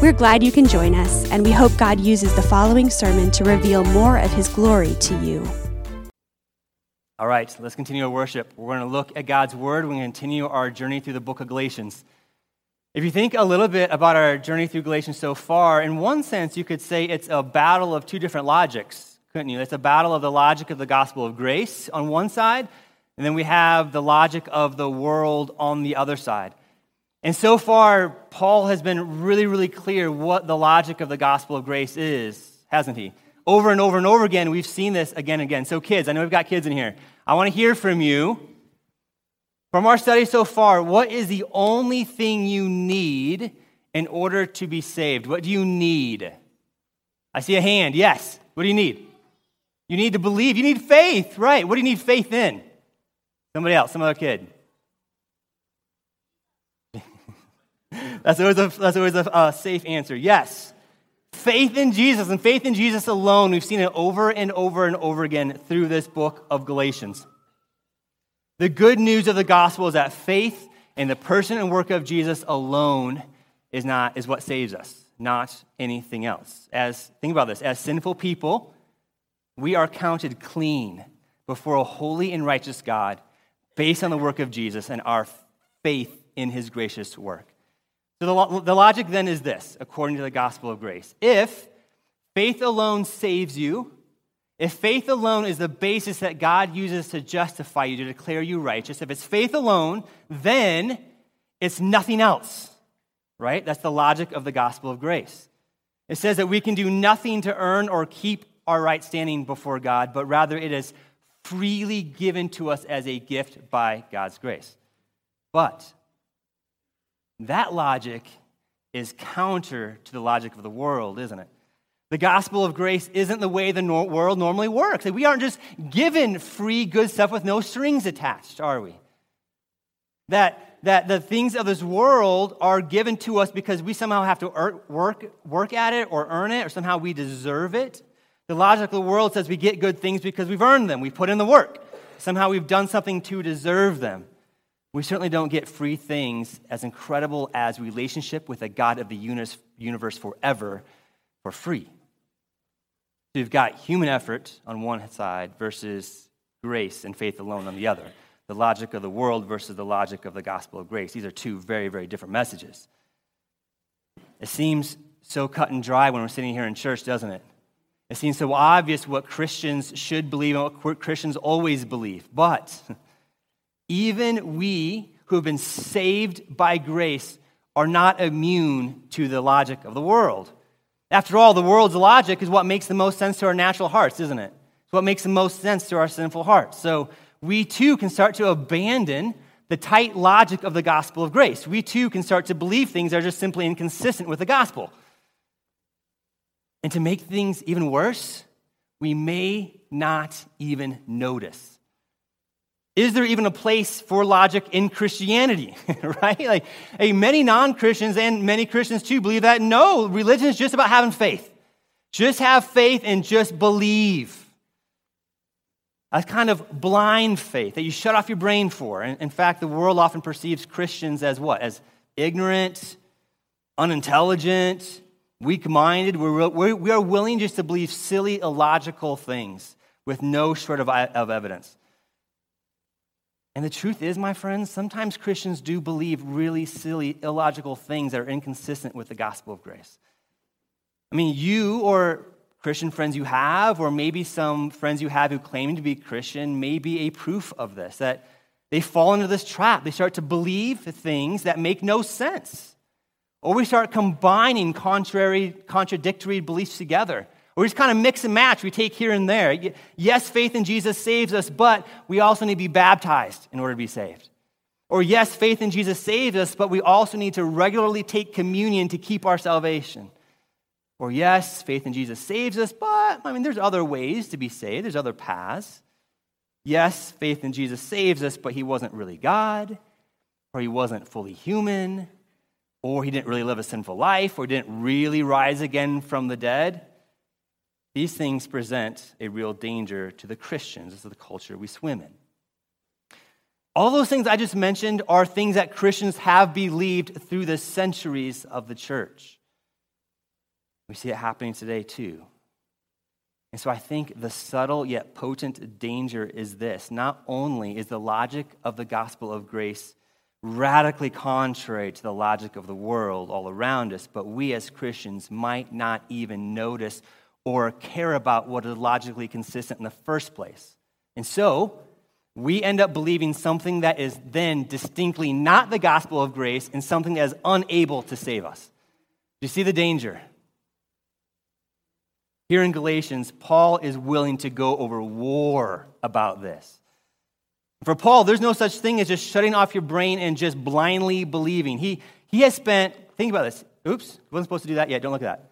We're glad you can join us, and we hope God uses the following sermon to reveal more of His glory to you. All right, let's continue our worship. We're going to look at God's Word. We're going to continue our journey through the book of Galatians. If you think a little bit about our journey through Galatians so far, in one sense, you could say it's a battle of two different logics, couldn't you? It's a battle of the logic of the gospel of grace on one side, and then we have the logic of the world on the other side. And so far, Paul has been really, really clear what the logic of the gospel of grace is, hasn't he? Over and over and over again, we've seen this again and again. So, kids, I know we've got kids in here. I want to hear from you. From our study so far, what is the only thing you need in order to be saved? What do you need? I see a hand. Yes. What do you need? You need to believe. You need faith, right? What do you need faith in? Somebody else, some other kid. That's always a, that's always a uh, safe answer. Yes. Faith in Jesus and faith in Jesus alone. We've seen it over and over and over again through this book of Galatians. The good news of the gospel is that faith in the person and work of Jesus alone is, not, is what saves us, not anything else. As, think about this as sinful people, we are counted clean before a holy and righteous God based on the work of Jesus and our faith in his gracious work. So the, the logic then is this, according to the gospel of grace. If faith alone saves you, if faith alone is the basis that God uses to justify you, to declare you righteous, if it's faith alone, then it's nothing else, right? That's the logic of the gospel of grace. It says that we can do nothing to earn or keep our right standing before God, but rather it is freely given to us as a gift by God's grace. But that logic is counter to the logic of the world, isn't it? The gospel of grace isn't the way the world normally works. We aren't just given free good stuff with no strings attached, are we? That, that the things of this world are given to us because we somehow have to work, work at it or earn it or somehow we deserve it. The logic of the world says we get good things because we've earned them, we put in the work. Somehow we've done something to deserve them. We certainly don't get free things as incredible as relationship with a God of the universe forever for free. So you've got human effort on one side versus grace and faith alone on the other. The logic of the world versus the logic of the gospel of grace. These are two very, very different messages. It seems so cut and dry when we're sitting here in church, doesn't it? It seems so obvious what Christians should believe and what Christians always believe. But even we who have been saved by grace are not immune to the logic of the world. After all, the world's logic is what makes the most sense to our natural hearts, isn't it? It's what makes the most sense to our sinful hearts. So we too can start to abandon the tight logic of the gospel of grace. We too can start to believe things that are just simply inconsistent with the gospel. And to make things even worse, we may not even notice is there even a place for logic in Christianity? right? Like, hey, many non Christians and many Christians too believe that no, religion is just about having faith. Just have faith and just believe. That's kind of blind faith that you shut off your brain for. And in fact, the world often perceives Christians as what? As ignorant, unintelligent, weak minded. We are willing just to believe silly, illogical things with no shred of, of evidence. And the truth is, my friends, sometimes Christians do believe really silly, illogical things that are inconsistent with the gospel of grace. I mean, you or Christian friends you have, or maybe some friends you have who claim to be Christian, may be a proof of this, that they fall into this trap. They start to believe things that make no sense. Or we start combining contrary, contradictory beliefs together. We just kind of mix and match. We take here and there. Yes, faith in Jesus saves us, but we also need to be baptized in order to be saved. Or yes, faith in Jesus saves us, but we also need to regularly take communion to keep our salvation. Or, yes, faith in Jesus saves us, but I mean, there's other ways to be saved, there's other paths. Yes, faith in Jesus saves us, but he wasn't really God, or he wasn't fully human, or he didn't really live a sinful life, or didn't really rise again from the dead. These things present a real danger to the Christians. This is the culture we swim in. All those things I just mentioned are things that Christians have believed through the centuries of the church. We see it happening today too. And so I think the subtle yet potent danger is this not only is the logic of the gospel of grace radically contrary to the logic of the world all around us, but we as Christians might not even notice or care about what is logically consistent in the first place. And so, we end up believing something that is then distinctly not the gospel of grace and something that is unable to save us. Do you see the danger? Here in Galatians, Paul is willing to go over war about this. For Paul, there's no such thing as just shutting off your brain and just blindly believing. He, he has spent, think about this. Oops, wasn't supposed to do that yet. Don't look at that.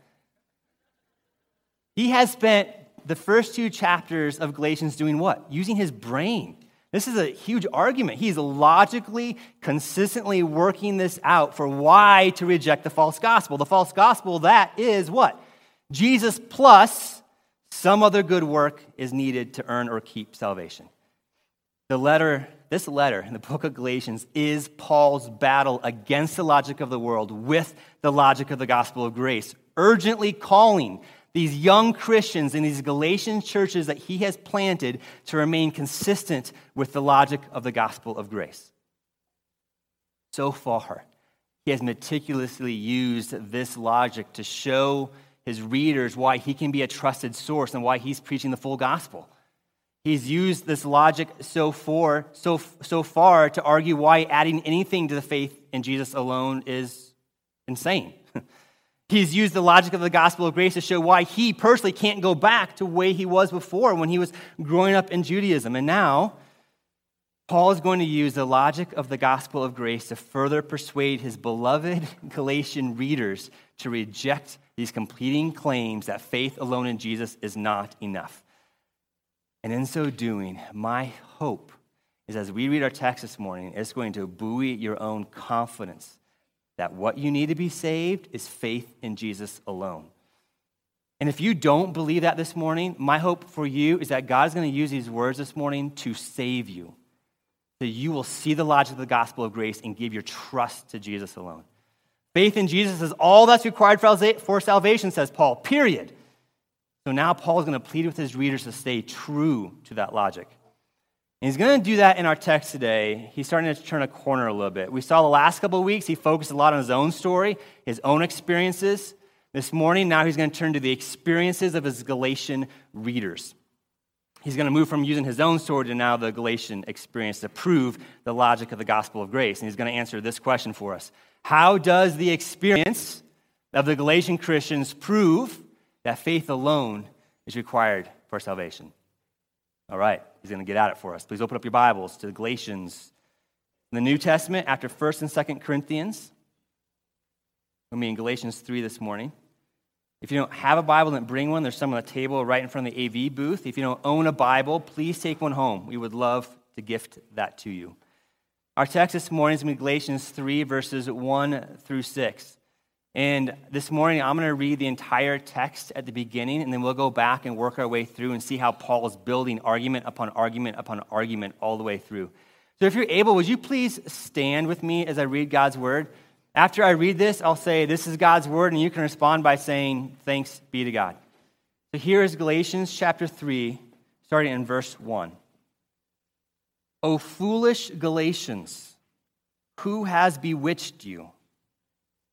He has spent the first two chapters of Galatians doing what? Using his brain. This is a huge argument. He's logically, consistently working this out for why to reject the false gospel. The false gospel, that is what? Jesus plus some other good work is needed to earn or keep salvation. The letter, this letter in the book of Galatians is Paul's battle against the logic of the world with the logic of the gospel of grace, urgently calling these young Christians in these Galatian churches that he has planted to remain consistent with the logic of the gospel of grace. So far, he has meticulously used this logic to show his readers why he can be a trusted source and why he's preaching the full gospel. He's used this logic so far, so, so far to argue why adding anything to the faith in Jesus alone is insane. He's used the logic of the gospel of grace to show why he personally can't go back to the way he was before when he was growing up in Judaism. And now, Paul is going to use the logic of the gospel of grace to further persuade his beloved Galatian readers to reject these competing claims that faith alone in Jesus is not enough. And in so doing, my hope is as we read our text this morning, it's going to buoy your own confidence that what you need to be saved is faith in Jesus alone. And if you don't believe that this morning, my hope for you is that God is going to use these words this morning to save you. That you will see the logic of the gospel of grace and give your trust to Jesus alone. Faith in Jesus is all that's required for salvation, says Paul, period. So now Paul is going to plead with his readers to stay true to that logic. And he's going to do that in our text today. He's starting to turn a corner a little bit. We saw the last couple of weeks, he focused a lot on his own story, his own experiences. This morning, now he's going to turn to the experiences of his Galatian readers. He's going to move from using his own story to now the Galatian experience to prove the logic of the gospel of grace. And he's going to answer this question for us How does the experience of the Galatian Christians prove that faith alone is required for salvation. All right, he's going to get at it for us. Please open up your Bibles to Galatians. In the New Testament, after 1st and 2nd Corinthians, we'll be in Galatians 3 this morning. If you don't have a Bible, then bring one. There's some on the table right in front of the AV booth. If you don't own a Bible, please take one home. We would love to gift that to you. Our text this morning is in Galatians 3, verses 1 through 6. And this morning, I'm going to read the entire text at the beginning, and then we'll go back and work our way through and see how Paul is building argument upon argument upon argument all the way through. So, if you're able, would you please stand with me as I read God's word? After I read this, I'll say, This is God's word, and you can respond by saying, Thanks be to God. So, here is Galatians chapter 3, starting in verse 1. O foolish Galatians, who has bewitched you?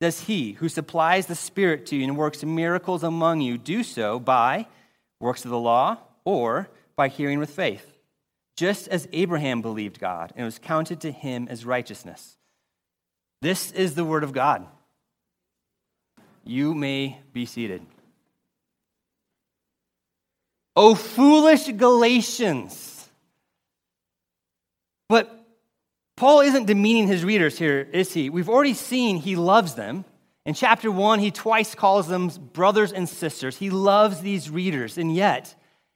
Does he who supplies the Spirit to you and works miracles among you do so by works of the law or by hearing with faith, just as Abraham believed God, and it was counted to him as righteousness. This is the word of God. You may be seated. O foolish Galatians! But Paul isn't demeaning his readers here, is he? We've already seen he loves them. In chapter one, he twice calls them brothers and sisters. He loves these readers, and yet,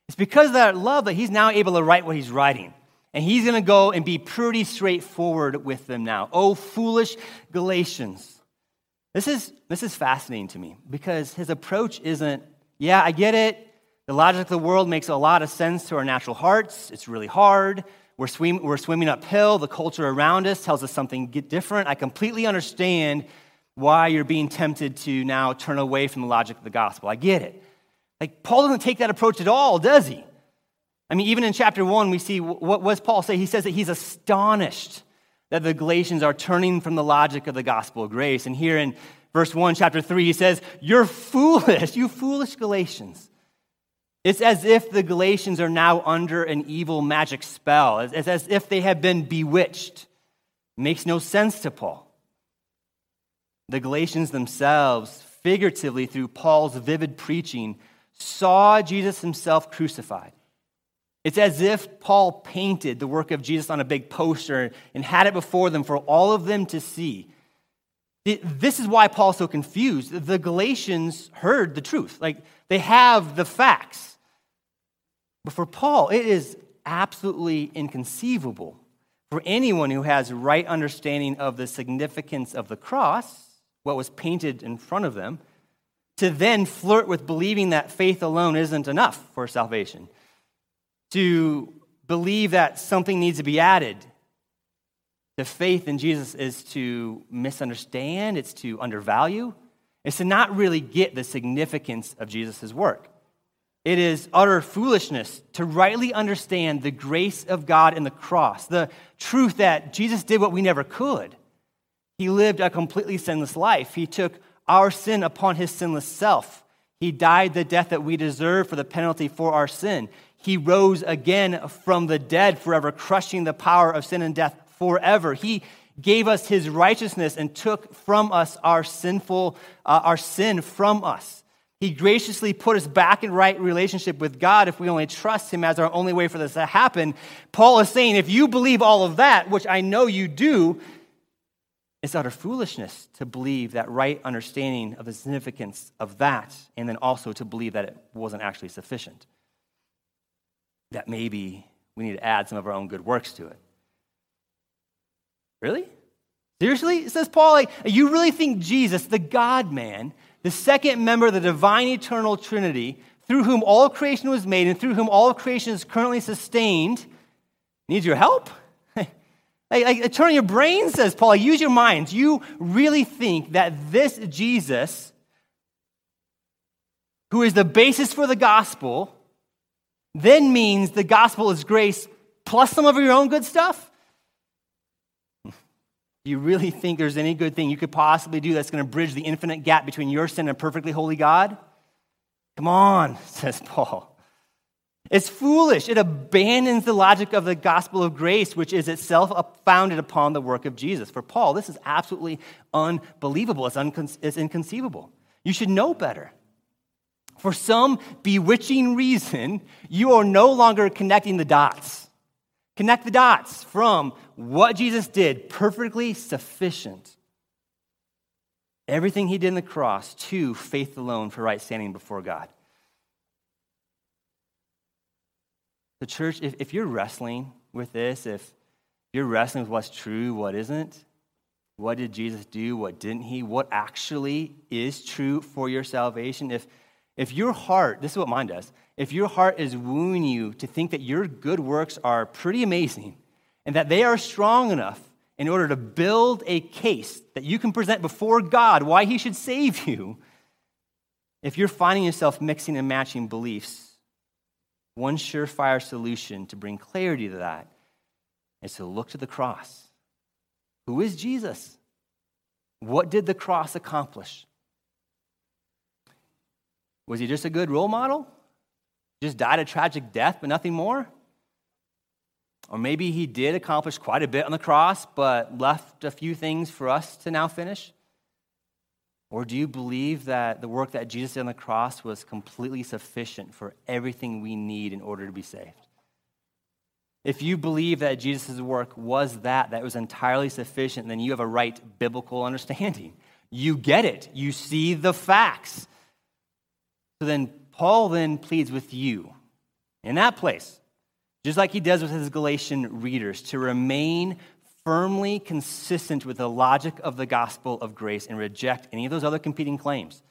it's because of that love that he's now able to write what he's writing. And he's going to go and be pretty straightforward with them now. Oh, foolish Galatians. This is, this is fascinating to me because his approach isn't, yeah, I get it. The logic of the world makes a lot of sense to our natural hearts. It's really hard. We're, swim, we're swimming uphill. The culture around us tells us something different. I completely understand why you're being tempted to now turn away from the logic of the gospel. I get it. Like, Paul doesn't take that approach at all, does he? I mean, even in chapter one, we see what does Paul say? He says that he's astonished that the Galatians are turning from the logic of the gospel of grace. And here in verse 1, chapter 3, he says, You're foolish, you foolish Galatians. It's as if the Galatians are now under an evil magic spell. It's as if they have been bewitched. It makes no sense to Paul. The Galatians themselves, figuratively through Paul's vivid preaching, saw Jesus himself crucified. It's as if Paul painted the work of Jesus on a big poster and had it before them for all of them to see. This is why Paul's so confused. The Galatians heard the truth. Like, they have the facts. But for Paul, it is absolutely inconceivable for anyone who has right understanding of the significance of the cross, what was painted in front of them, to then flirt with believing that faith alone isn't enough for salvation, to believe that something needs to be added. The faith in Jesus is to misunderstand, it's to undervalue, it's to not really get the significance of Jesus' work. It is utter foolishness to rightly understand the grace of God in the cross, the truth that Jesus did what we never could. He lived a completely sinless life. He took our sin upon his sinless self. He died the death that we deserve for the penalty for our sin. He rose again from the dead, forever crushing the power of sin and death forever. He gave us his righteousness and took from us our sinful uh, our sin from us. He graciously put us back in right relationship with God if we only trust Him as our only way for this to happen. Paul is saying, if you believe all of that, which I know you do, it's utter foolishness to believe that right understanding of the significance of that, and then also to believe that it wasn't actually sufficient. That maybe we need to add some of our own good works to it. Really? Seriously? Says Paul, like, you really think Jesus, the God man, the second member of the divine eternal Trinity, through whom all creation was made and through whom all creation is currently sustained, needs your help? like, like, turn your brain, says Paul. Use your minds. You really think that this Jesus, who is the basis for the gospel, then means the gospel is grace plus some of your own good stuff? Do you really think there's any good thing you could possibly do that's going to bridge the infinite gap between your sin and a perfectly holy God? Come on, says Paul. It's foolish. It abandons the logic of the gospel of grace, which is itself founded upon the work of Jesus. For Paul, this is absolutely unbelievable. It's, uncon- it's inconceivable. You should know better. For some bewitching reason, you are no longer connecting the dots. Connect the dots from what Jesus did, perfectly sufficient. Everything he did in the cross to faith alone for right standing before God. The church, if, if you're wrestling with this, if you're wrestling with what's true, what isn't, what did Jesus do, what didn't he, what actually is true for your salvation, if, if your heart, this is what mine does, if your heart is wooing you to think that your good works are pretty amazing and that they are strong enough in order to build a case that you can present before God why He should save you, if you're finding yourself mixing and matching beliefs, one surefire solution to bring clarity to that is to look to the cross. Who is Jesus? What did the cross accomplish? Was he just a good role model? Just died a tragic death, but nothing more? Or maybe he did accomplish quite a bit on the cross, but left a few things for us to now finish? Or do you believe that the work that Jesus did on the cross was completely sufficient for everything we need in order to be saved? If you believe that Jesus' work was that, that was entirely sufficient, then you have a right biblical understanding. You get it. You see the facts. So then, Paul then pleads with you in that place, just like he does with his Galatian readers, to remain firmly consistent with the logic of the gospel of grace and reject any of those other competing claims.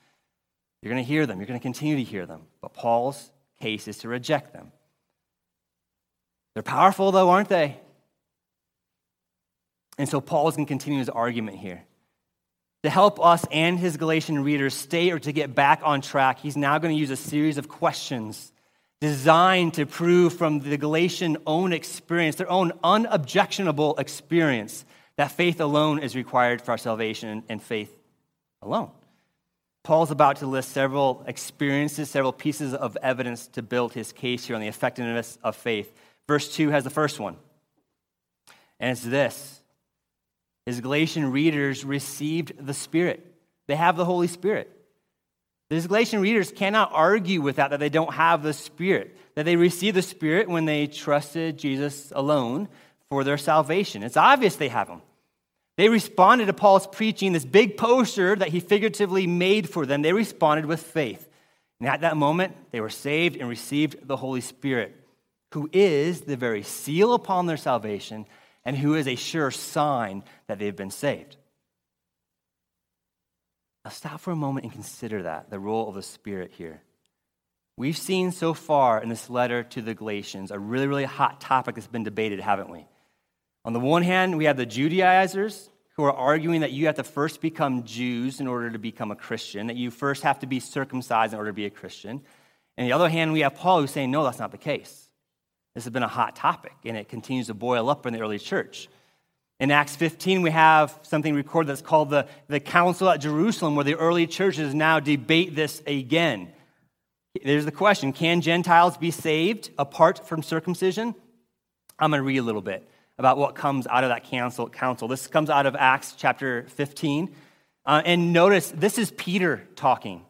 You're going to hear them, you're going to continue to hear them, but Paul's case is to reject them. They're powerful, though, aren't they? And so Paul is going to continue his argument here. To help us and his Galatian readers stay or to get back on track, he's now going to use a series of questions designed to prove from the Galatian own experience, their own unobjectionable experience, that faith alone is required for our salvation and faith alone. Paul's about to list several experiences, several pieces of evidence to build his case here on the effectiveness of faith. Verse 2 has the first one, and it's this His Galatian readers received the Spirit, they have the Holy Spirit. These Galatian readers cannot argue with that, that they don't have the Spirit, that they received the Spirit when they trusted Jesus alone for their salvation. It's obvious they have them. They responded to Paul's preaching, this big poster that he figuratively made for them. They responded with faith. And at that moment, they were saved and received the Holy Spirit, who is the very seal upon their salvation and who is a sure sign that they've been saved. Now, stop for a moment and consider that, the role of the Spirit here. We've seen so far in this letter to the Galatians a really, really hot topic that's been debated, haven't we? On the one hand, we have the Judaizers who are arguing that you have to first become Jews in order to become a Christian, that you first have to be circumcised in order to be a Christian. And on the other hand, we have Paul who's saying, no, that's not the case. This has been a hot topic, and it continues to boil up in the early church. In Acts 15, we have something recorded that's called the, the Council at Jerusalem, where the early churches now debate this again. There's the question Can Gentiles be saved apart from circumcision? I'm going to read a little bit about what comes out of that council. council. This comes out of Acts chapter 15. Uh, and notice, this is Peter talking.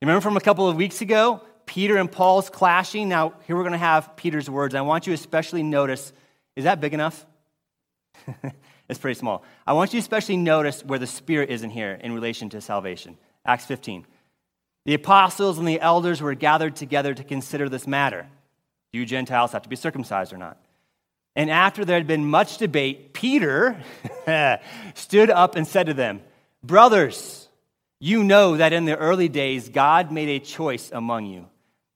Remember from a couple of weeks ago? Peter and Paul's clashing. Now, here we're going to have Peter's words. I want you especially notice is that big enough? it's pretty small. I want you especially notice where the Spirit is in here in relation to salvation. Acts 15. The apostles and the elders were gathered together to consider this matter. Do you Gentiles have to be circumcised or not? And after there had been much debate, Peter stood up and said to them, Brothers, you know that in the early days God made a choice among you,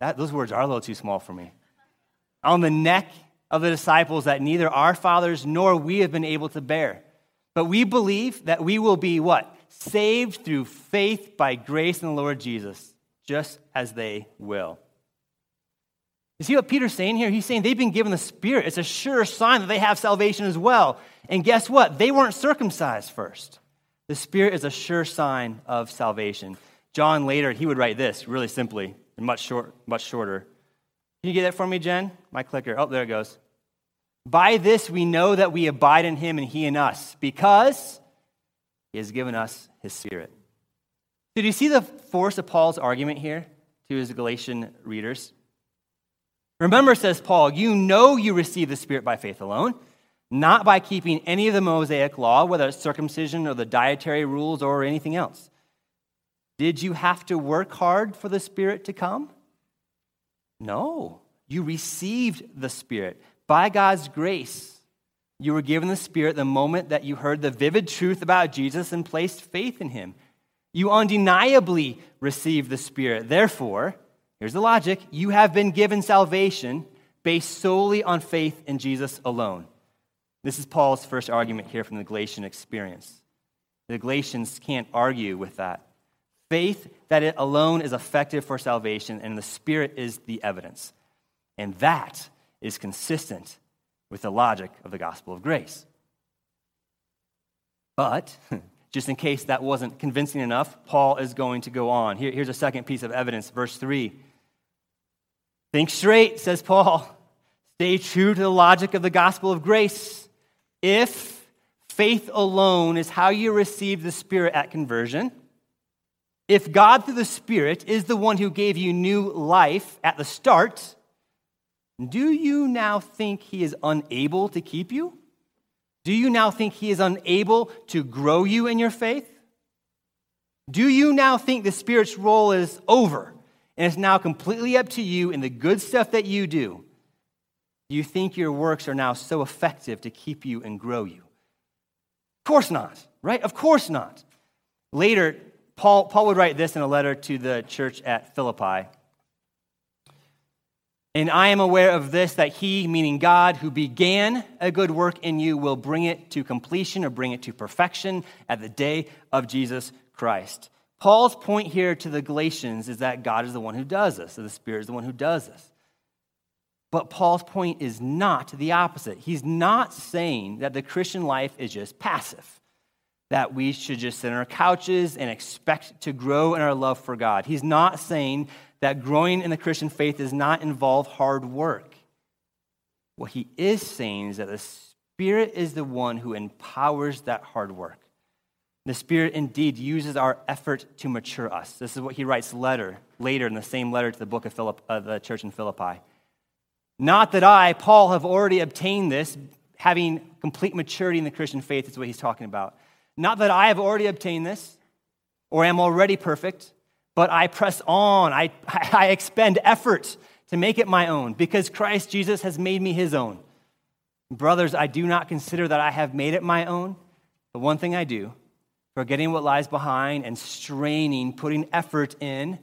That, those words are a little too small for me. On the neck of the disciples that neither our fathers nor we have been able to bear. But we believe that we will be what? Saved through faith by grace in the Lord Jesus, just as they will. You see what Peter's saying here? He's saying they've been given the Spirit. It's a sure sign that they have salvation as well. And guess what? They weren't circumcised first. The Spirit is a sure sign of salvation. John later, he would write this really simply much, short, much shorter. Can you get that for me, Jen? My clicker. Oh, there it goes. By this we know that we abide in him and he in us, because he has given us his spirit. So, do you see the force of Paul's argument here to his Galatian readers? Remember, says Paul, you know you receive the Spirit by faith alone, not by keeping any of the Mosaic law, whether it's circumcision or the dietary rules or anything else. Did you have to work hard for the Spirit to come? No. You received the Spirit. By God's grace, you were given the Spirit the moment that you heard the vivid truth about Jesus and placed faith in Him. You undeniably received the Spirit. Therefore, Here's the logic you have been given salvation based solely on faith in Jesus alone. This is Paul's first argument here from the Galatian experience. The Galatians can't argue with that. Faith that it alone is effective for salvation, and the Spirit is the evidence. And that is consistent with the logic of the gospel of grace. But, just in case that wasn't convincing enough, Paul is going to go on. Here, here's a second piece of evidence, verse 3. Think straight, says Paul. Stay true to the logic of the gospel of grace. If faith alone is how you receive the Spirit at conversion, if God through the Spirit is the one who gave you new life at the start, do you now think he is unable to keep you? Do you now think he is unable to grow you in your faith? Do you now think the Spirit's role is over and it's now completely up to you and the good stuff that you do? Do you think your works are now so effective to keep you and grow you? Of course not, right? Of course not. Later, Paul, Paul would write this in a letter to the church at Philippi. And I am aware of this that he, meaning God, who began a good work in you, will bring it to completion or bring it to perfection at the day of Jesus Christ. Paul's point here to the Galatians is that God is the one who does this, so the Spirit is the one who does this. But Paul's point is not the opposite. He's not saying that the Christian life is just passive, that we should just sit on our couches and expect to grow in our love for God. He's not saying that growing in the Christian faith does not involve hard work. What he is saying is that the Spirit is the one who empowers that hard work. The Spirit indeed uses our effort to mature us. This is what he writes letter later in the same letter to the book of uh, the church in Philippi. Not that I, Paul, have already obtained this, having complete maturity in the Christian faith is what he's talking about. Not that I have already obtained this or am already perfect, but I press on. I, I expend effort to make it my own because Christ Jesus has made me his own. Brothers, I do not consider that I have made it my own. The one thing I do, forgetting what lies behind and straining, putting effort in,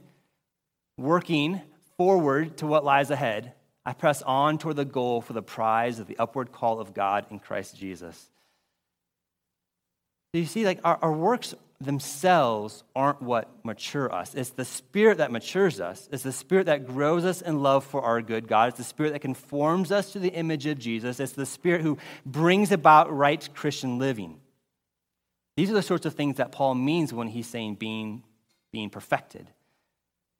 working forward to what lies ahead, I press on toward the goal for the prize of the upward call of God in Christ Jesus. You see, like our, our works themselves aren't what mature us. It's the Spirit that matures us. It's the Spirit that grows us in love for our good God. It's the Spirit that conforms us to the image of Jesus. It's the Spirit who brings about right Christian living. These are the sorts of things that Paul means when he's saying being, being perfected.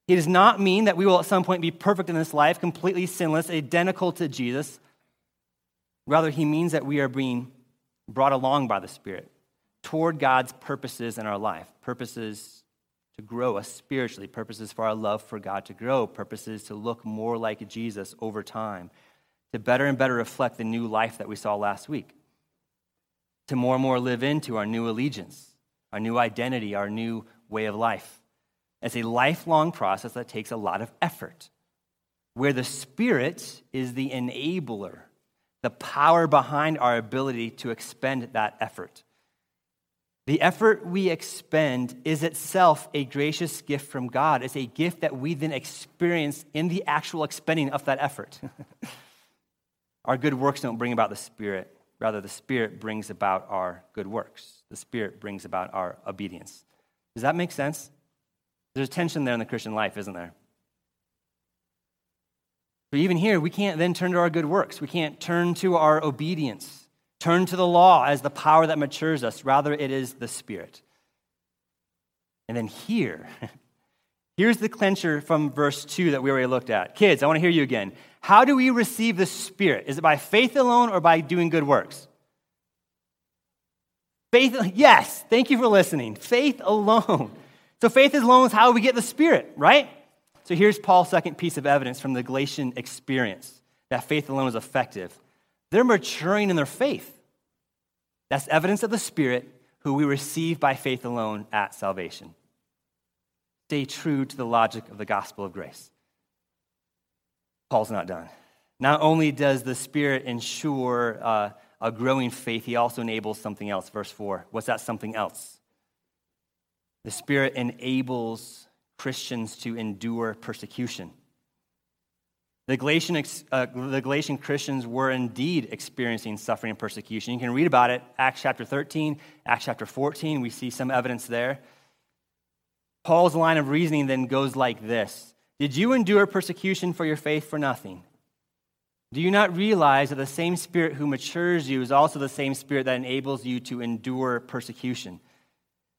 He does not mean that we will at some point be perfect in this life, completely sinless, identical to Jesus. Rather, he means that we are being brought along by the Spirit toward God's purposes in our life purposes to grow us spiritually, purposes for our love for God to grow, purposes to look more like Jesus over time, to better and better reflect the new life that we saw last week, to more and more live into our new allegiance, our new identity, our new way of life. It's a lifelong process that takes a lot of effort, where the Spirit is the enabler, the power behind our ability to expend that effort. The effort we expend is itself a gracious gift from God. It's a gift that we then experience in the actual expending of that effort. our good works don't bring about the Spirit. Rather, the Spirit brings about our good works. The Spirit brings about our obedience. Does that make sense? There's tension there in the Christian life, isn't there? But even here, we can't then turn to our good works. We can't turn to our obedience. Turn to the law as the power that matures us. Rather, it is the Spirit. And then here, here's the clincher from verse 2 that we already looked at. Kids, I want to hear you again. How do we receive the Spirit? Is it by faith alone or by doing good works? Faith, yes, thank you for listening. Faith alone. So, faith alone is how we get the Spirit, right? So, here's Paul's second piece of evidence from the Galatian experience that faith alone is effective. They're maturing in their faith. That's evidence of the Spirit who we receive by faith alone at salvation. Stay true to the logic of the gospel of grace. Paul's not done. Not only does the Spirit ensure uh, a growing faith, he also enables something else. Verse 4. What's that something else? The Spirit enables Christians to endure persecution. The Galatian, uh, the Galatian Christians were indeed experiencing suffering and persecution. You can read about it, Acts chapter 13, Acts chapter 14. We see some evidence there. Paul's line of reasoning then goes like this Did you endure persecution for your faith for nothing? Do you not realize that the same Spirit who matures you is also the same Spirit that enables you to endure persecution?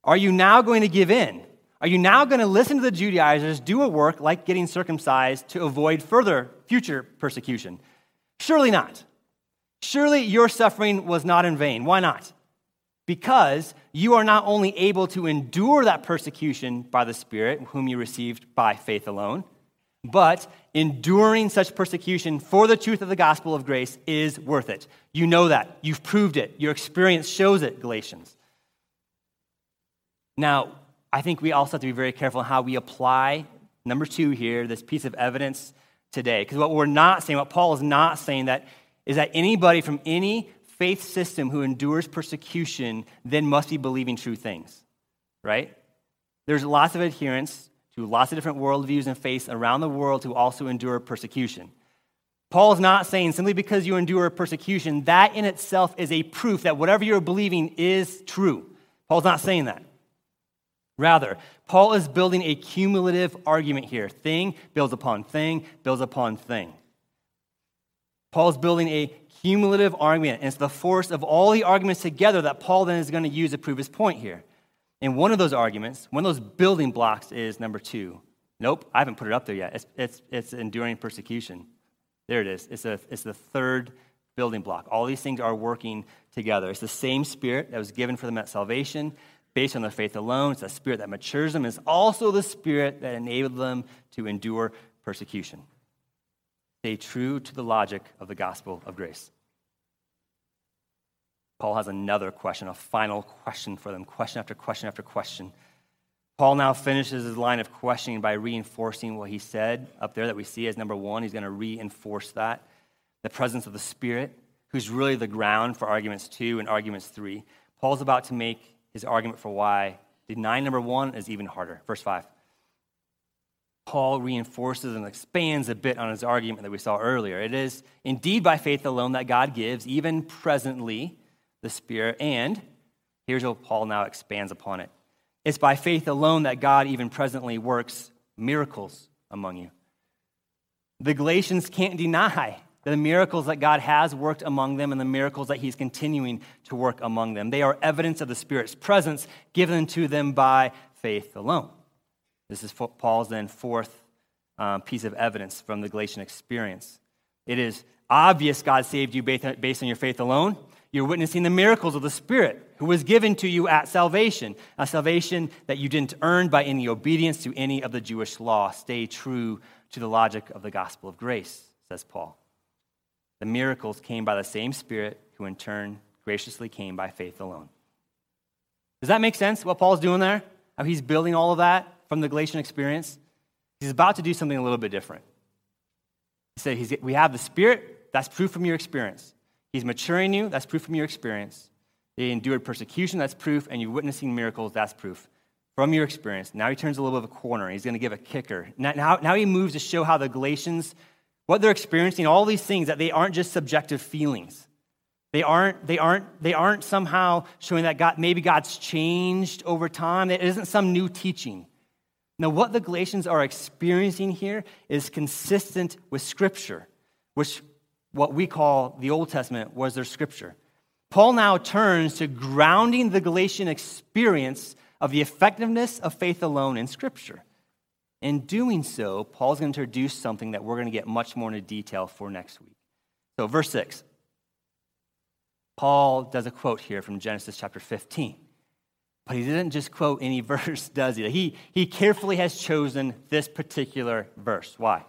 Are you now going to give in? Are you now going to listen to the Judaizers do a work like getting circumcised to avoid further future persecution? Surely not. Surely your suffering was not in vain. Why not? Because you are not only able to endure that persecution by the Spirit, whom you received by faith alone, but enduring such persecution for the truth of the gospel of grace is worth it. You know that. You've proved it. Your experience shows it, Galatians. Now, I think we also have to be very careful in how we apply, number two here, this piece of evidence today. Because what we're not saying, what Paul is not saying, that is that anybody from any faith system who endures persecution then must be believing true things, right? There's lots of adherents to lots of different worldviews and faiths around the world who also endure persecution. Paul is not saying simply because you endure persecution, that in itself is a proof that whatever you're believing is true. Paul's not saying that. Rather, Paul is building a cumulative argument here. Thing builds upon thing, builds upon thing. Paul is building a cumulative argument, and it's the force of all the arguments together that Paul then is going to use to prove his point here. And one of those arguments, one of those building blocks is number two. Nope, I haven't put it up there yet. It's, it's, it's enduring persecution. There it is. It's, a, it's the third building block. All these things are working together. It's the same spirit that was given for them at salvation based on their faith alone. It's the spirit that matures them. It's also the spirit that enabled them to endure persecution. Stay true to the logic of the gospel of grace. Paul has another question, a final question for them, question after question after question. Paul now finishes his line of questioning by reinforcing what he said up there that we see as number one. He's going to reinforce that the presence of the Spirit, who's really the ground for arguments two and arguments three. Paul's about to make his argument for why denying number one is even harder. Verse 5. Paul reinforces and expands a bit on his argument that we saw earlier. It is indeed by faith alone that God gives, even presently, the Spirit. And here's what Paul now expands upon it it's by faith alone that God, even presently, works miracles among you. The Galatians can't deny the miracles that God has worked among them and the miracles that He's continuing to work among them. They are evidence of the Spirit's presence given to them by faith alone. This is Paul's then fourth um, piece of evidence from the Galatian experience. It is obvious God saved you based on your faith alone. You're witnessing the miracles of the Spirit who was given to you at salvation, a salvation that you didn't earn by any obedience to any of the Jewish law. Stay true to the logic of the gospel of grace, says Paul. The miracles came by the same Spirit who in turn graciously came by faith alone. Does that make sense, what Paul's doing there? How he's building all of that from the Galatian experience? He's about to do something a little bit different. He said, he's, We have the Spirit, that's proof from your experience. He's maturing you, that's proof from your experience. They endured persecution, that's proof, and you're witnessing miracles, that's proof from your experience. Now he turns a little bit of a corner. He's going to give a kicker. Now, now, now he moves to show how the Galatians what they're experiencing, all these things, that they aren't just subjective feelings. They aren't, they aren't, they aren't somehow showing that God, maybe God's changed over time. It isn't some new teaching. Now, what the Galatians are experiencing here is consistent with Scripture, which what we call the Old Testament was their Scripture. Paul now turns to grounding the Galatian experience of the effectiveness of faith alone in Scripture. In doing so, Paul's going to introduce something that we're going to get much more into detail for next week. So, verse 6. Paul does a quote here from Genesis chapter 15. But he didn't just quote any verse, does he? He, he carefully has chosen this particular verse. Why?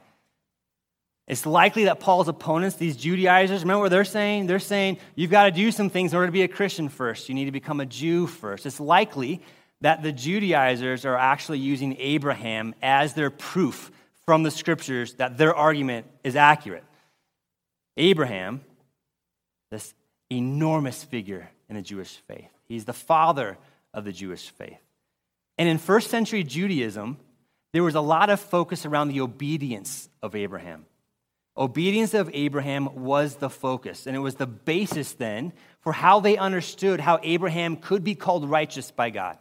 It's likely that Paul's opponents, these Judaizers, remember what they're saying? They're saying, you've got to do some things in order to be a Christian first. You need to become a Jew first. It's likely that the Judaizers are actually using Abraham as their proof from the scriptures that their argument is accurate. Abraham, this enormous figure in the Jewish faith, he's the father of the Jewish faith. And in first century Judaism, there was a lot of focus around the obedience of Abraham. Obedience of Abraham was the focus, and it was the basis then for how they understood how Abraham could be called righteous by God.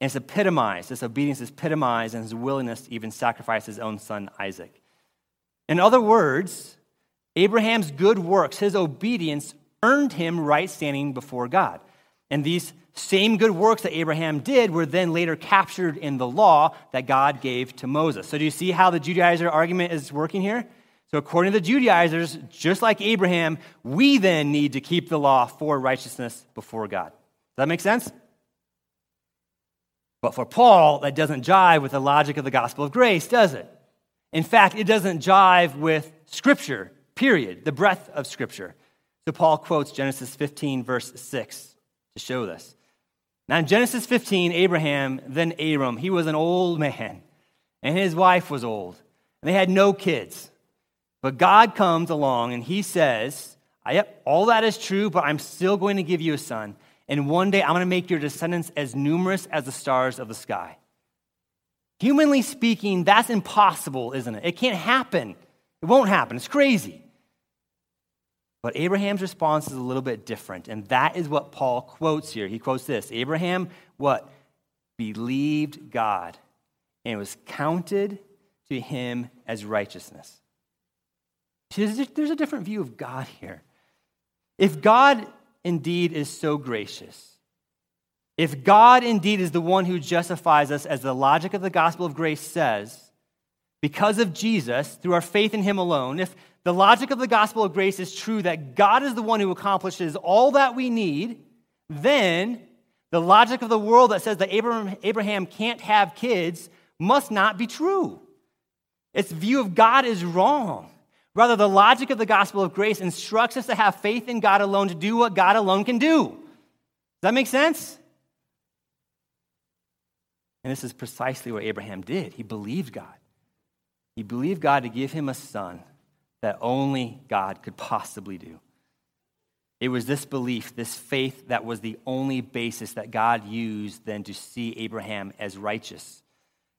And it's epitomized, this obedience is epitomized in his willingness to even sacrifice his own son Isaac. In other words, Abraham's good works, his obedience, earned him right standing before God. And these same good works that Abraham did were then later captured in the law that God gave to Moses. So, do you see how the Judaizer argument is working here? So, according to the Judaizers, just like Abraham, we then need to keep the law for righteousness before God. Does that make sense? But for Paul, that doesn't jive with the logic of the gospel of grace, does it? In fact, it doesn't jive with Scripture, period, the breadth of Scripture. So Paul quotes Genesis 15, verse 6 to show this. Now, in Genesis 15, Abraham, then Abram, he was an old man, and his wife was old, and they had no kids. But God comes along and he says, Yep, all that is true, but I'm still going to give you a son. And one day I'm going to make your descendants as numerous as the stars of the sky. Humanly speaking, that's impossible, isn't it? It can't happen. It won't happen. It's crazy. But Abraham's response is a little bit different, and that is what Paul quotes here. He quotes this Abraham, what? Believed God, and it was counted to him as righteousness. There's a different view of God here. If God indeed is so gracious, if God indeed is the one who justifies us, as the logic of the gospel of grace says, because of Jesus, through our faith in Him alone, if the logic of the gospel of grace is true that God is the one who accomplishes all that we need, then the logic of the world that says that Abraham can't have kids must not be true. Its view of God is wrong. Rather, the logic of the gospel of grace instructs us to have faith in God alone to do what God alone can do. Does that make sense? And this is precisely what Abraham did. He believed God. He believed God to give him a son that only God could possibly do. It was this belief, this faith, that was the only basis that God used then to see Abraham as righteous.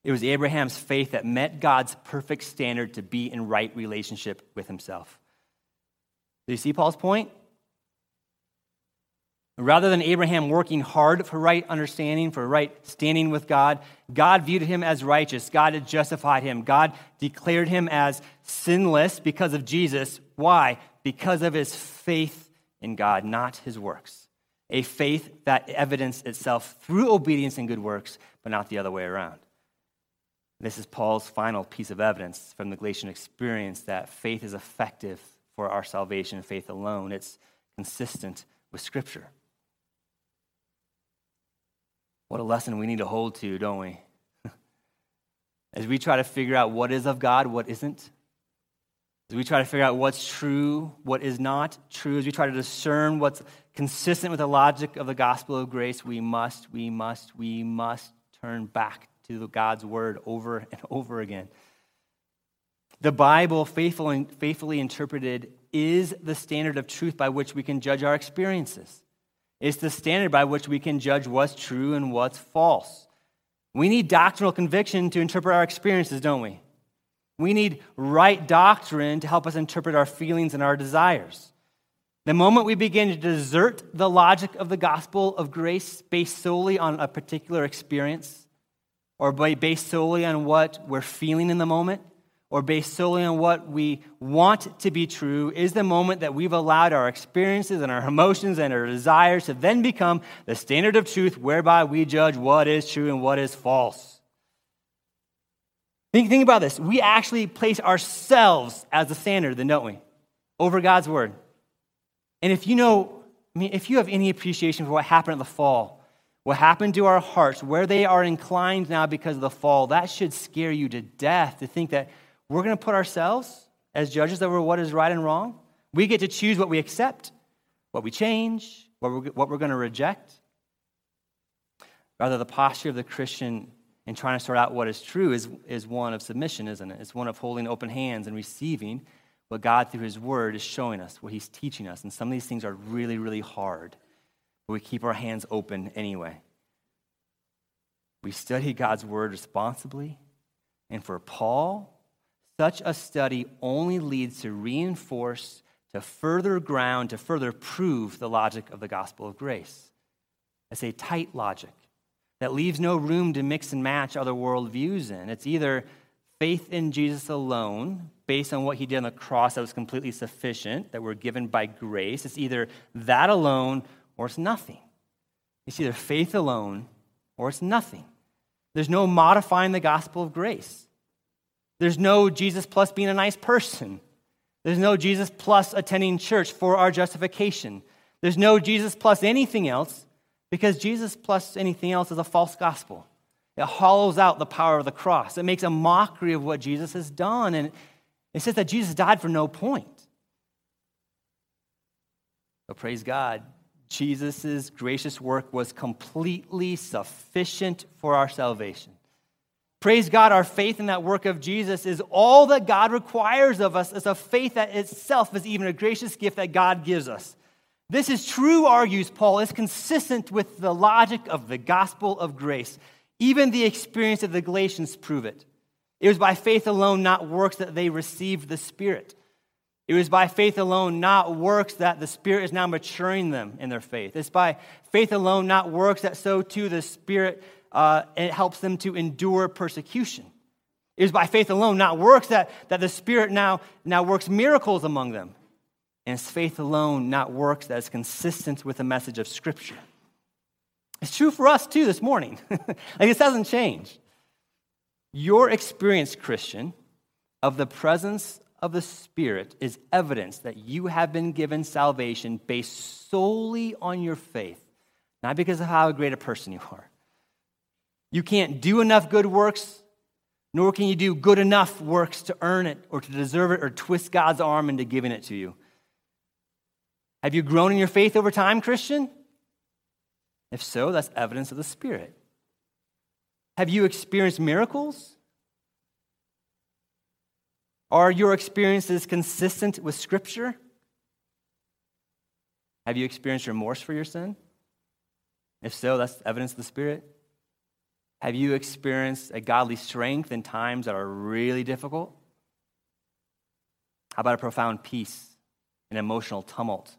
It was Abraham's faith that met God's perfect standard to be in right relationship with himself. Do you see Paul's point? Rather than Abraham working hard for right understanding, for right standing with God, God viewed him as righteous. God had justified him. God declared him as sinless because of Jesus. Why? Because of his faith in God, not his works. A faith that evidenced itself through obedience and good works, but not the other way around. This is Paul's final piece of evidence from the Galatian experience that faith is effective for our salvation, faith alone. It's consistent with Scripture. What a lesson we need to hold to, don't we? As we try to figure out what is of God, what isn't. As we try to figure out what's true, what is not true, as we try to discern what's consistent with the logic of the gospel of grace, we must, we must, we must turn back to God's word over and over again. The Bible, faithfully, faithfully interpreted, is the standard of truth by which we can judge our experiences. It's the standard by which we can judge what's true and what's false. We need doctrinal conviction to interpret our experiences, don't we? We need right doctrine to help us interpret our feelings and our desires. The moment we begin to desert the logic of the gospel of grace based solely on a particular experience, or based solely on what we're feeling in the moment, or based solely on what we want to be true is the moment that we've allowed our experiences and our emotions and our desires to then become the standard of truth whereby we judge what is true and what is false. Think, think about this. We actually place ourselves as the standard, then, don't we? Over God's word. And if you know, I mean, if you have any appreciation for what happened at the fall, what happened to our hearts, where they are inclined now because of the fall, that should scare you to death to think that we're going to put ourselves as judges over what is right and wrong. We get to choose what we accept, what we change, what we're, what we're going to reject. Rather, the posture of the Christian in trying to sort out what is true is, is one of submission, isn't it? It's one of holding open hands and receiving what God, through His Word, is showing us, what He's teaching us. And some of these things are really, really hard, but we keep our hands open anyway. We study God's Word responsibly. And for Paul, such a study only leads to reinforce, to further ground, to further prove the logic of the gospel of grace. It's a tight logic that leaves no room to mix and match other worldviews in. It's either faith in Jesus alone, based on what he did on the cross that was completely sufficient, that we're given by grace. It's either that alone or it's nothing. It's either faith alone or it's nothing. There's no modifying the gospel of grace. There's no Jesus plus being a nice person. There's no Jesus plus attending church for our justification. There's no Jesus plus anything else because Jesus plus anything else is a false gospel. It hollows out the power of the cross. It makes a mockery of what Jesus has done. And it says that Jesus died for no point. But praise God, Jesus' gracious work was completely sufficient for our salvation. Praise God, our faith in that work of Jesus is all that God requires of us. It's a faith that itself is even a gracious gift that God gives us. This is true, argues Paul, is consistent with the logic of the gospel of grace. Even the experience of the Galatians prove it. It was by faith alone, not works, that they received the Spirit. It was by faith alone, not works, that the Spirit is now maturing them in their faith. It's by faith alone, not works, that so too the Spirit uh, it helps them to endure persecution. It is by faith alone, not works, that, that the Spirit now, now works miracles among them. And it's faith alone, not works, that is consistent with the message of Scripture. It's true for us too this morning. like this hasn't changed. Your experience, Christian, of the presence of the Spirit is evidence that you have been given salvation based solely on your faith, not because of how great a person you are. You can't do enough good works, nor can you do good enough works to earn it or to deserve it or twist God's arm into giving it to you. Have you grown in your faith over time, Christian? If so, that's evidence of the Spirit. Have you experienced miracles? Are your experiences consistent with Scripture? Have you experienced remorse for your sin? If so, that's evidence of the Spirit. Have you experienced a godly strength in times that are really difficult? How about a profound peace in emotional tumult?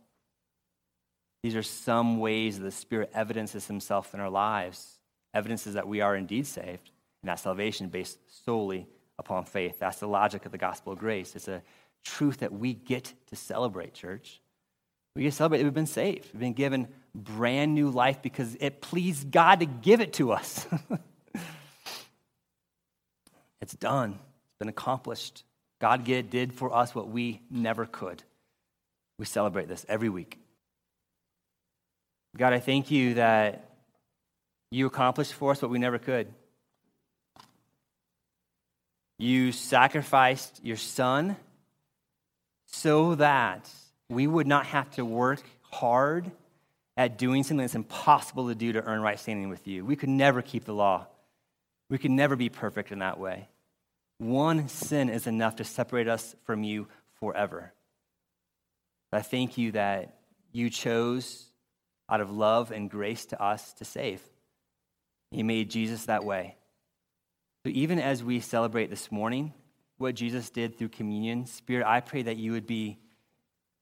These are some ways that the Spirit evidences Himself in our lives, evidences that we are indeed saved, and that salvation based solely upon faith. That's the logic of the gospel of grace. It's a truth that we get to celebrate, church. We get to celebrate that we've been saved. We've been given brand new life because it pleased God to give it to us. it's done, it's been accomplished. God did for us what we never could. We celebrate this every week. God, I thank you that you accomplished for us what we never could. You sacrificed your son so that we would not have to work hard at doing something that's impossible to do to earn right standing with you. We could never keep the law. We could never be perfect in that way. One sin is enough to separate us from you forever. I thank you that you chose out of love and grace to us to save. You made Jesus that way. So even as we celebrate this morning what Jesus did through communion, Spirit, I pray that you would be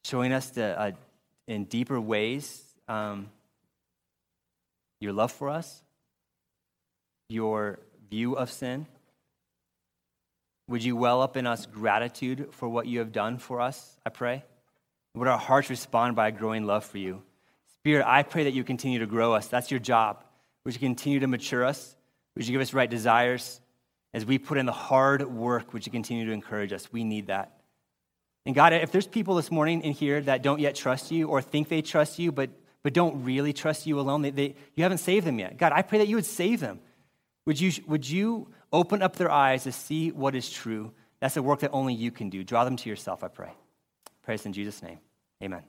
showing us the, uh, in deeper ways um, your love for us, your view of sin. Would you well up in us gratitude for what you have done for us, I pray? Would our hearts respond by a growing love for you? Spirit, I pray that you continue to grow us. That's your job. Would you continue to mature us? Would you give us right desires? As we put in the hard work, would you continue to encourage us? We need that. And God, if there's people this morning in here that don't yet trust you or think they trust you, but, but don't really trust you alone, they, they, you haven't saved them yet. God, I pray that you would save them. Would you, would you open up their eyes to see what is true? That's a work that only you can do. Draw them to yourself, I pray. Praise in Jesus' name. Amen.